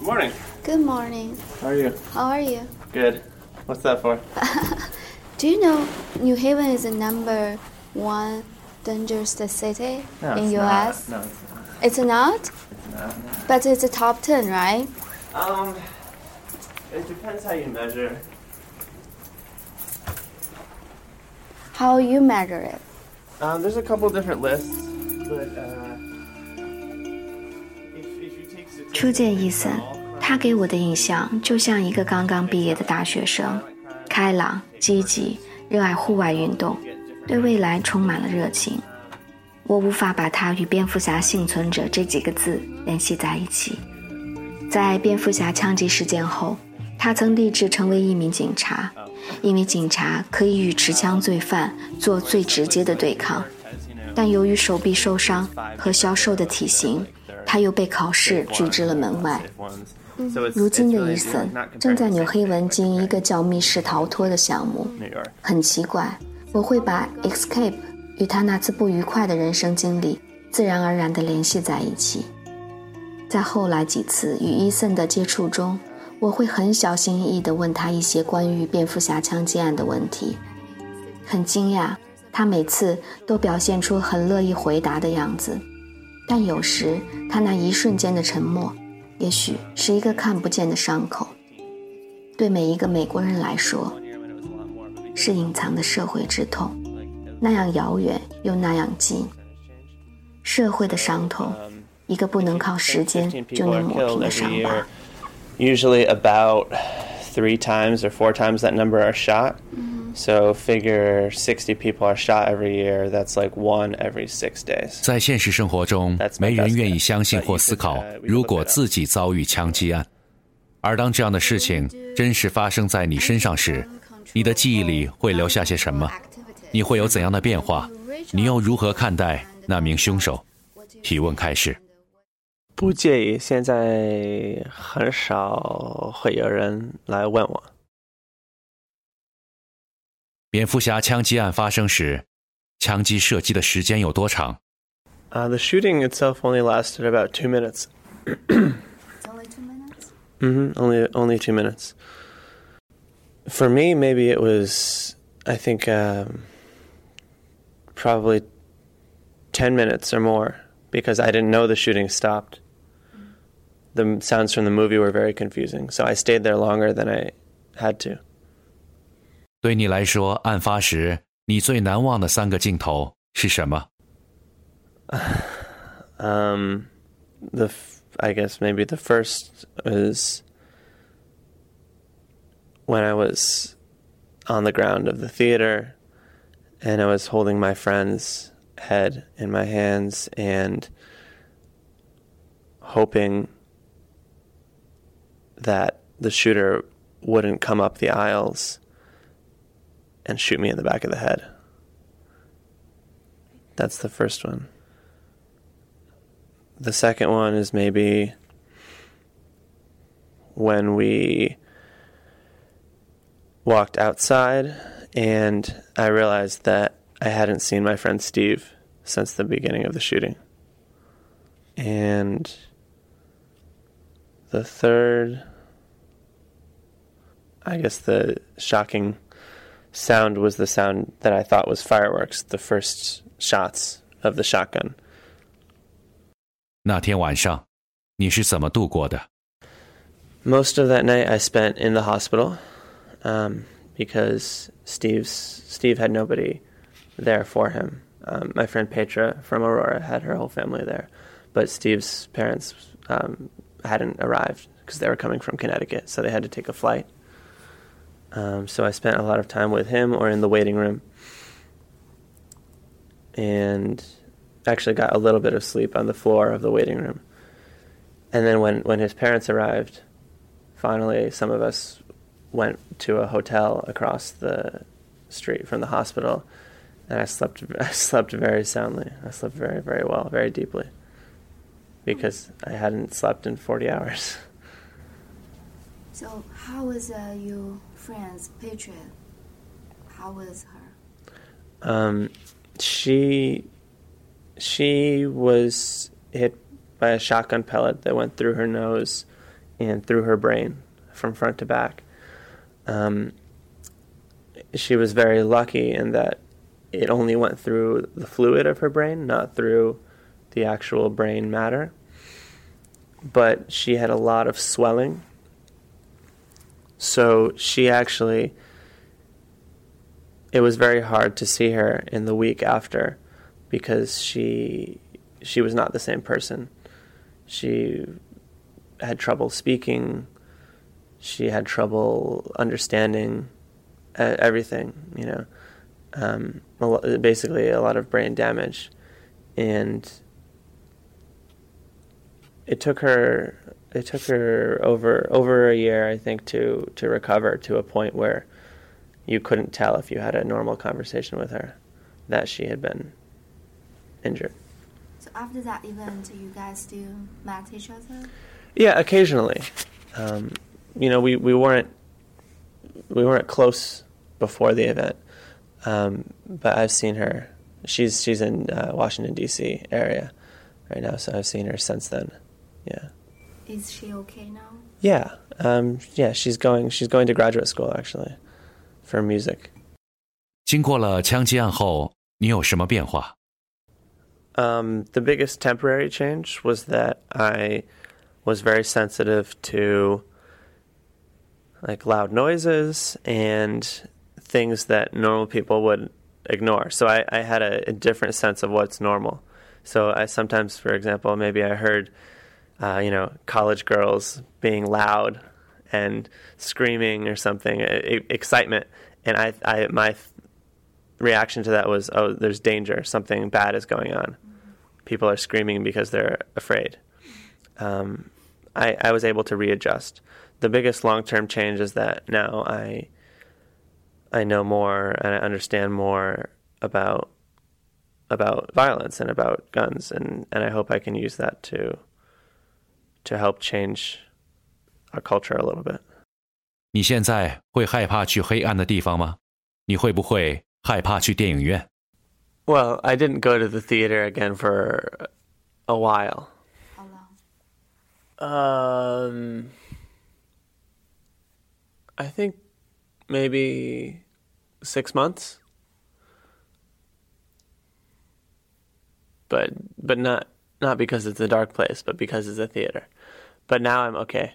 Good morning. Good morning. How are you? How are you? Good. What's that for? Do you know New Haven is the number one dangerous city No, in US? Not. No, it's not. It's not, It's not. no. but it's a top 10, right? Um, it depends how you measure. How you measure it? Um, there's a couple different lists, but uh, 初见伊森他给我的印象就像一个刚刚毕业的大学生，开朗、积极，热爱户外运动，对未来充满了热情。我无法把他与蝙蝠侠幸存者这几个字联系在一起。在蝙蝠侠枪击事件后，他曾立志成为一名警察，因为警察可以与持枪罪犯做最直接的对抗。但由于手臂受伤和消瘦的体型，他又被考试拒之了门外。如今的伊森正在纽黑文经营一个叫密室逃脱的项目。很奇怪，我会把 escape 与他那次不愉快的人生经历自然而然地联系在一起。在后来几次与伊森的接触中，我会很小心翼翼地问他一些关于蝙蝠侠枪击案的问题。很惊讶，他每次都表现出很乐意回答的样子，但有时他那一瞬间的沉默也许是一个看不见的伤口。对每一个美国人来说是隐藏的社会之痛那样遥远又那样近。社会的伤痛一个不能靠时间就能抹平的伤疤。Usually about three times or four times that number are shot. so figure sixty people are shot every year. That's like one every six days. 在现实生活中没人愿意相信或思考如果自己遭遇枪击案而当这样的事情真实发生在你身上时你的记忆里会留下些什么？你会有怎样的变化？你又如何看待那名凶手？提问开始。不介意现在很少会有人来问我。蝙蝠侠枪击案发生时，枪击射击的时间有多长？ Uh, the shooting itself only lasted about two minutes. Only two minutes. hmm Only only two minutes. For me, maybe it was. I think um, probably ten minutes or more because I didn't know the shooting stopped. The m- sounds from the movie were very confusing, so I stayed there longer than I had to. 对你来说，案发时你最难忘的三个镜头是什么？ Um, the f- I guess maybe the first was when I was on the ground of the theater, and I was holding my friend's head in my hands and hoping that the shooter wouldn't come up the aisles and shoot me in the back of the head. That's the first one. The second one is maybe when we walked outside and I realized that I hadn't seen my friend Steve since the beginning of the shooting. And the third, I guess the shocking sound was the sound that I thought was fireworks, the first shots of the shotgun. 那天晚上你是怎么度过的？ Most of that night I spent in the hospital um, because Steve's Steve had nobody there for him. Um, my friend Petra from Aurora had her whole family there, but Steve's parents um, hadn't arrived because they were coming from Connecticut, so they had to take a flight. um, so I spent a lot of time with him or in the waiting room, and actually got a little bit of sleep on the floor of the waiting room. And then when, when his parents arrived, finally some of us went to a hotel across the street from the hospital and I slept I slept very soundly. I slept very, very well, very deeply. Because I hadn't slept in forty hours. So how was uh, your friend's Petra? How was her? Um, she she was hit by a shotgun pellet that went through her nose and through her brain from front to back. Um, she was very lucky in that it only went through the fluid of her brain, not through the actual brain matter. But she had a lot of swelling. So she actually, it was very hard to see her in the week after because she she was not the same person. She had trouble speaking. She had trouble understanding everything, you know. Um, basically, a lot of brain damage, and it took her it took her over over a year, I think, to to recover to a point where you couldn't tell if you had a normal conversation with her that she had been injured. So after that event, do you guys still met each other? Yeah, occasionally. Um, you know, we, we weren't we weren't close before the event, um, but I've seen her. She's she's in uh, Washington D.C. area right now, so I've seen her since then. Yeah. Is she okay now? Yeah, um, yeah. She's going. She's going to graduate school actually, for music. 经过了枪击案后，你有什么变化？um, the biggest temporary change was that I was very sensitive to like loud noises and things that normal people would ignore. So I, I had a, a, different sense of what's normal. So I sometimes, for example, maybe I heard, uh, you know, college girls being loud and screaming or something, excitement, and I, I my reaction to that was, oh, there's danger, something bad is going on. People are screaming because they're afraid. Um, I, I was able to readjust. The biggest long term change is that now I I know more and I understand more about about violence and about guns and, and I hope I can use that to to help change our culture a little bit. 你现在会害怕去黑暗的地方吗？你会不会害怕去电影院。Well, I didn't go to the theater again for a while. How long? Um, I think maybe six months. But but not not because it's a dark place, but because it's a theater. But now I'm okay.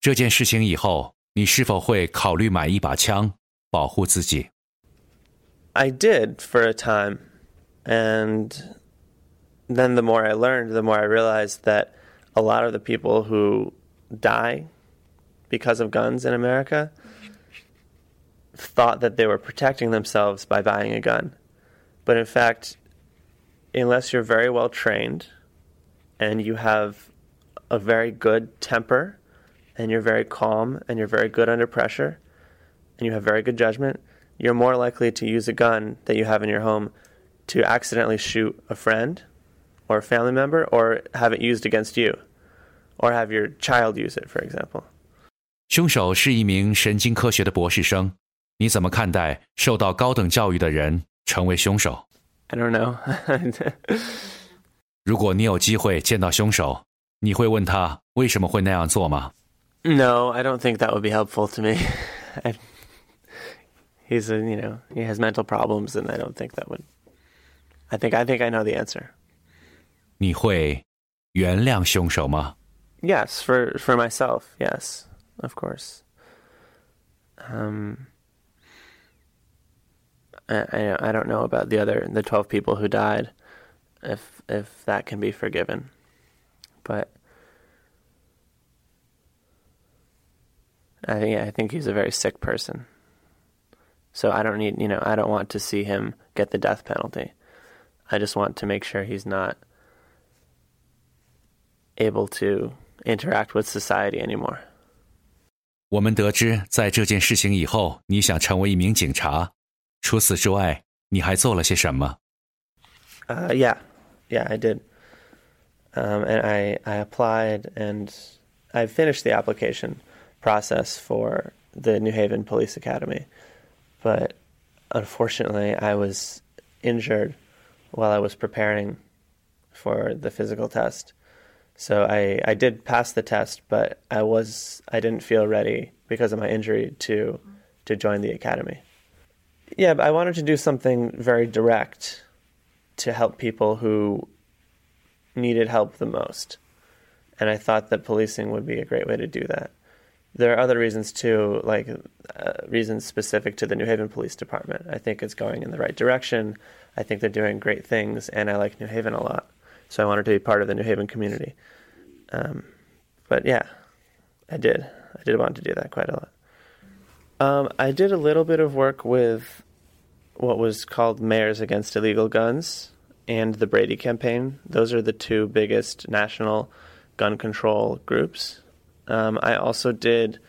这件事情以后，你是否会考虑买一把枪保护自己？I did for a time. And then the more I learned, the more I realized that a lot of the people who die because of guns in America thought that they were protecting themselves by buying a gun. But in fact, unless you're very well trained and you have a very good temper and you're very calm and you're very good under pressure and you have very good judgment, you're more likely to use a gun that you have in your home to accidentally shoot a friend or a family member or have it used against you or have your child use it, for example. 凶手是一名神经科学的博士生，你怎么看待受到高等教育的人成为凶手 ？I don't know 如果你有机会见到凶手，你会问他为什么会那样做吗？No, I don't think that would be helpful to me. he's a you know he has mental problems, and I don't think that would. I think I think I know the answer. 你会原谅凶手吗？Yes, for for myself. Yes, of course. Um, I, I I don't know about the other the twelve people who died, if if that can be forgiven, but. I think I think he's a very sick person. So I don't need, you know, I don't want to see him get the death penalty. I just want to make sure he's not able to interact with society anymore. 我们得知，在这件事情以后，你想成为一名警察。 除此之外，你还做了些什么？Uh, yeah, yeah, I did. Um, and I, I applied and I finished the application process for the New Haven Police Academy but unfortunately, I was injured while I was preparing for the physical test. So I, I did pass the test, but I was I didn't feel ready because of my injury to to join the academy. Yeah, I wanted to do something very direct to help people who needed help the most. And I thought that policing would be a great way to do that. There are other reasons too, like uh, reasons specific to the New Haven Police Department. I think it's going in the right direction. I think they're doing great things, and I like New Haven a lot. So I wanted to be part of the New Haven community. Um, but yeah, I did. I did want to do that quite a lot. Um, I did a little bit of work with what was called Mayors Against Illegal Guns and the Brady campaign. Those are the two biggest national gun control groups. Um, I also did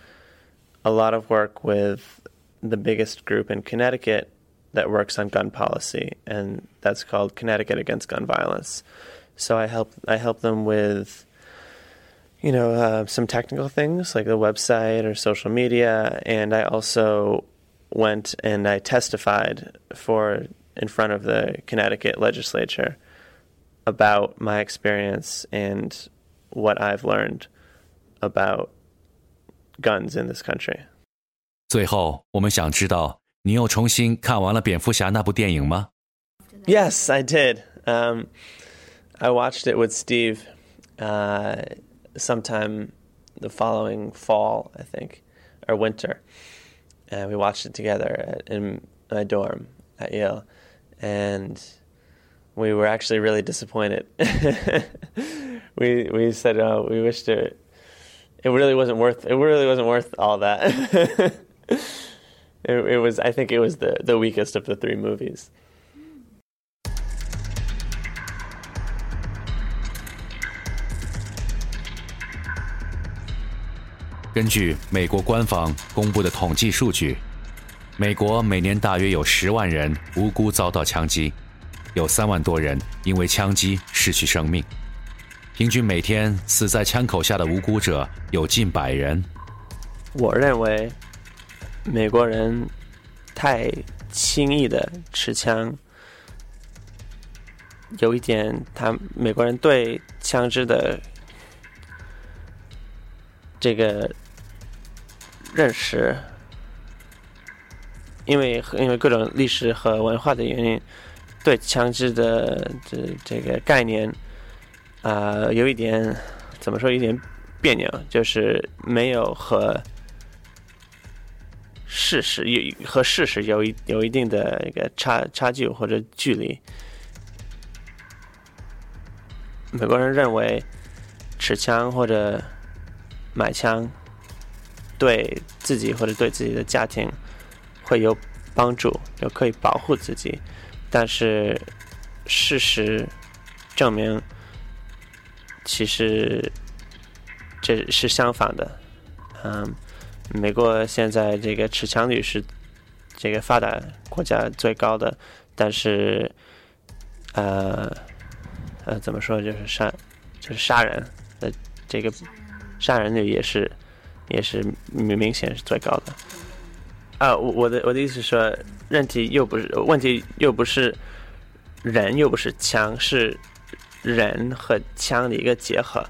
a lot of work with the biggest group in Connecticut that works on gun policy, and that's called Connecticut Against Gun Violence. So I help I help them with, you know, uh, some technical things like the website or social media, and I also went and I testified for in front of the Connecticut legislature about my experience and what I've learned about guns in this country. 最后，我们想知道你又重新看完了蝙蝠侠那部电影吗？Yes, I did. Um, I watched it with Steve uh, sometime the following fall, I think, or winter. And we watched it together at, in my dorm at Yale. And we were actually really disappointed. we we said oh, we wished it it really wasn't worth it really wasn't worth all that. it, it was I think it was the the weakest of the three movies. 根据美国官方公布的统计数据，美国每年大约有十万人无辜遭到枪击，有三万多人因为枪击失去生命。平均每天死在枪口下的无辜者有近百人。我认为美国人太轻易的持枪，有一点，他美国人对枪支的这个。认识，因为因为各种历史和文化的原因，对枪支的这这个概念啊，有一点怎么说，有点别扭，就是没有和事实有和事实有一有一定的一个差差距或者距离。美国人认为持枪或者买枪。对自己或者对自己的家庭会有帮助，就可以保护自己。但是事实证明，其实这是相反的。嗯，美国现在这个持枪率是这个发达国家最高的，但是呃呃，怎么说就是杀就是杀人的这个杀人率也是。也是明明显是最高的。啊，我我的我的意思是说，问题又不是问题，又不是人，又不是枪，是人和枪的一个结合。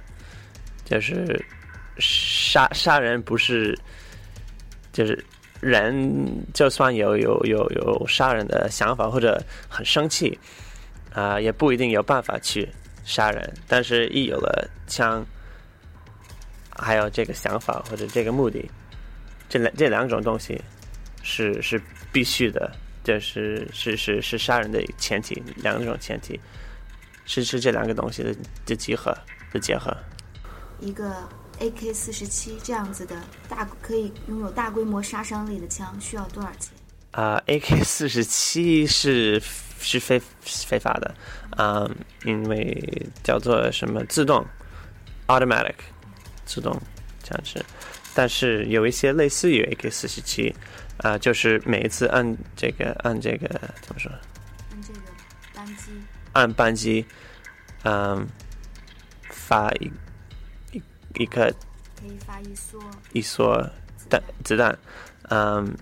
就是杀杀人不是，就是人就算有有有有杀人的想法或者很生气啊，也不一定有办法去杀人。但是一有了枪。还有这个想法或者这个目的，这两这两种东西是是必须的，这是是是是杀人的前提，两种前提是是这两个东西的的集合的结合。一个 AK 四十七这样子的大可以拥有大规模杀伤力的枪需要多少钱？啊，AK 四十七是是非非法的，啊，因为叫做什么自动 automatic。自动枪支，但是有一些类似于 AK 四十七，啊，就是每一次按这个按这个怎么说？按这个扳机。按扳机，嗯，发一一一颗。可以发一梭。一梭弹子弹，嗯，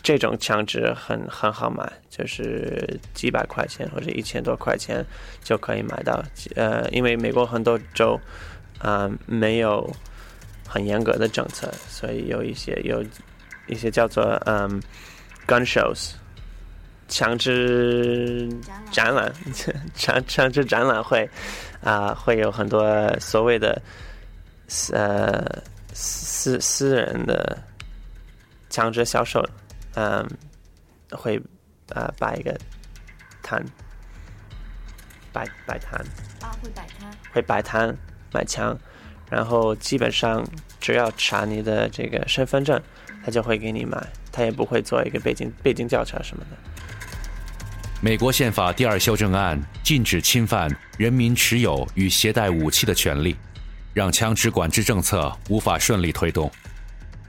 这种枪支很很好买，就是几百块钱或者一千多块钱就可以买到。呃，因为美国很多州啊没有很严格的政策，所以有一些有一些叫做嗯 gun shows 强制展览，强强制展览会啊会有很多所谓的呃私私人的强制销售。嗯，会呃摆一个摊，摆摆摊。啊，会摆摊，会摆摊买枪，然后基本上只要查你的这个身份证，他就会给你买，他也不会做一个背景背景调查什么的。美国宪法第二修正案禁止侵犯人民持有与携带武器的权利，让枪支管制政策无法顺利推动。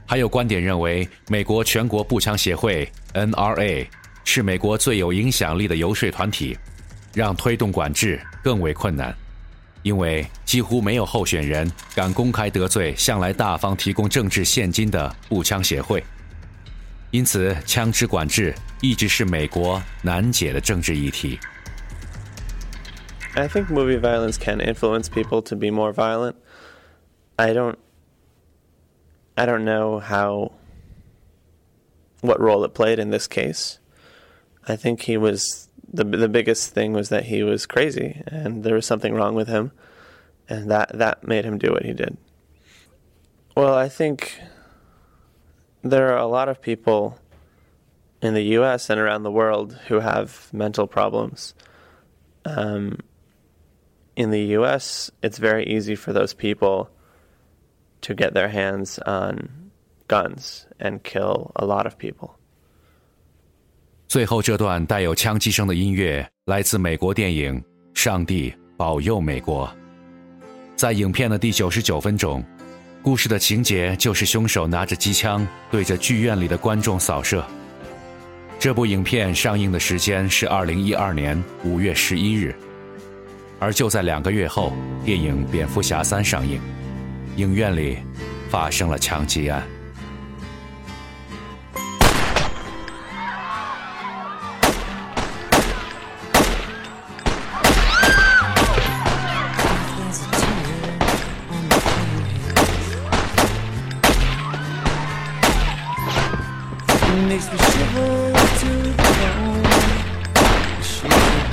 还有观点认为，美国全国步枪协会 （NRA） 是美国最有影响力的游说团体，让推动管制更为困难，因为几乎没有候选人敢公开得罪向来大方提供政治现金的步枪协会。因此，枪支管制一直是美国难解的政治议题。I think movie violence can influence people to be more violent. I don't. I don't know how what role it played in this case. I think he was the the biggest thing was that he was crazy and there was something wrong with him and that that made him do what he did. Well, I think there are a lot of people in the US and around the world who have mental problems. Um, in the US, it's very easy for those people to get their hands on guns and kill a lot of people. 最后这段带有枪击声的音乐来自美国电影《上帝保佑美国》。在影片的第九十九分钟，故事的情节就是凶手拿着机枪对着剧院里的观众扫射。这部影片上映的时间是二零一二年五月十一日，而就在两个月后，电影《蝙蝠侠三》上映。影院里发生了枪击案。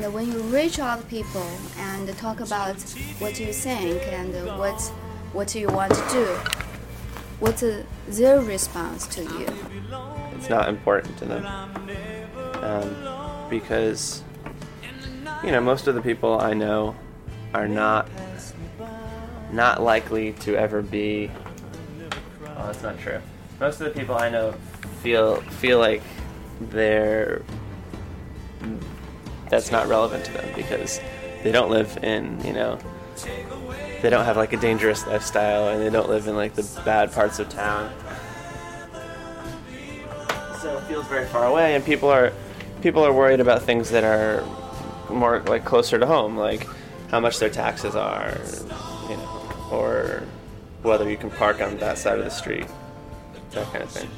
And when you reach out to people and talk about what you think and what what you want to do, what's their response to you? It's not important to them um, because you know most of the people I know are not not likely to ever be. Oh, that's not true. Most of the people I know feel feel like they're that's not relevant to them because they don't live in you know they don't have like a dangerous lifestyle and they don't live in like the bad parts of town. So it feels very far away and people are people are worried about things that are more like closer to home like how much their taxes are you know or whether you can park on that side of the street that kind of thing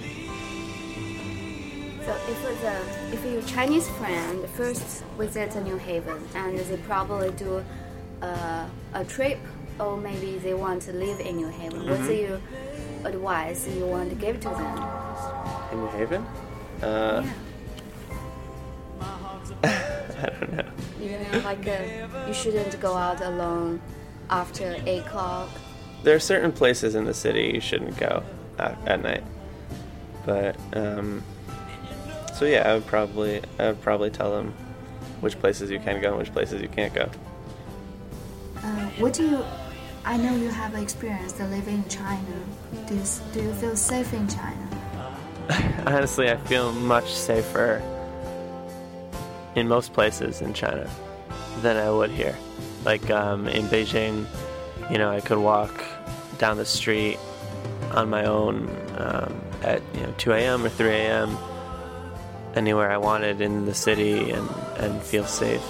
so if the if your Chinese friend first visits New Haven and they probably do uh, a trip or maybe they want to live in New Haven, mm-hmm. what's your advice you want to give to them? In New Haven? Uh, I don't know. You know, like uh, you shouldn't go out alone after eight o'clock. There are certain places in the city you shouldn't go at, at night, but um, so yeah, I would probably I would probably tell them which places you can go and which places you can't go. Uh, what do you? I know you have experience living in China. Do you, do you feel safe in China? Honestly, I feel much safer in most places in China than I would here. Like um, in Beijing, you know, I could walk down the street on my own um, at you know 2 a.m. or 3 a.m. anywhere I wanted in the city and, and feel safe.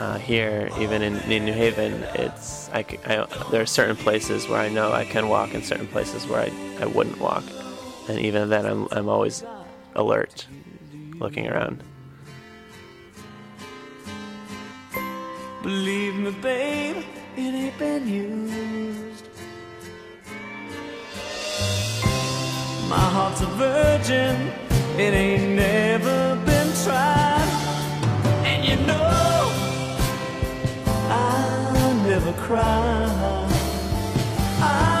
Uh, here, even in, in, New Haven, it's I, I, there are certain places where I know I can walk and certain places where I, I wouldn't walk, and even then I'm I'm always alert, looking around. Believe me, babe, it ain't been used. My heart's a virgin, it ain't never been tried. And you know, I never cry. I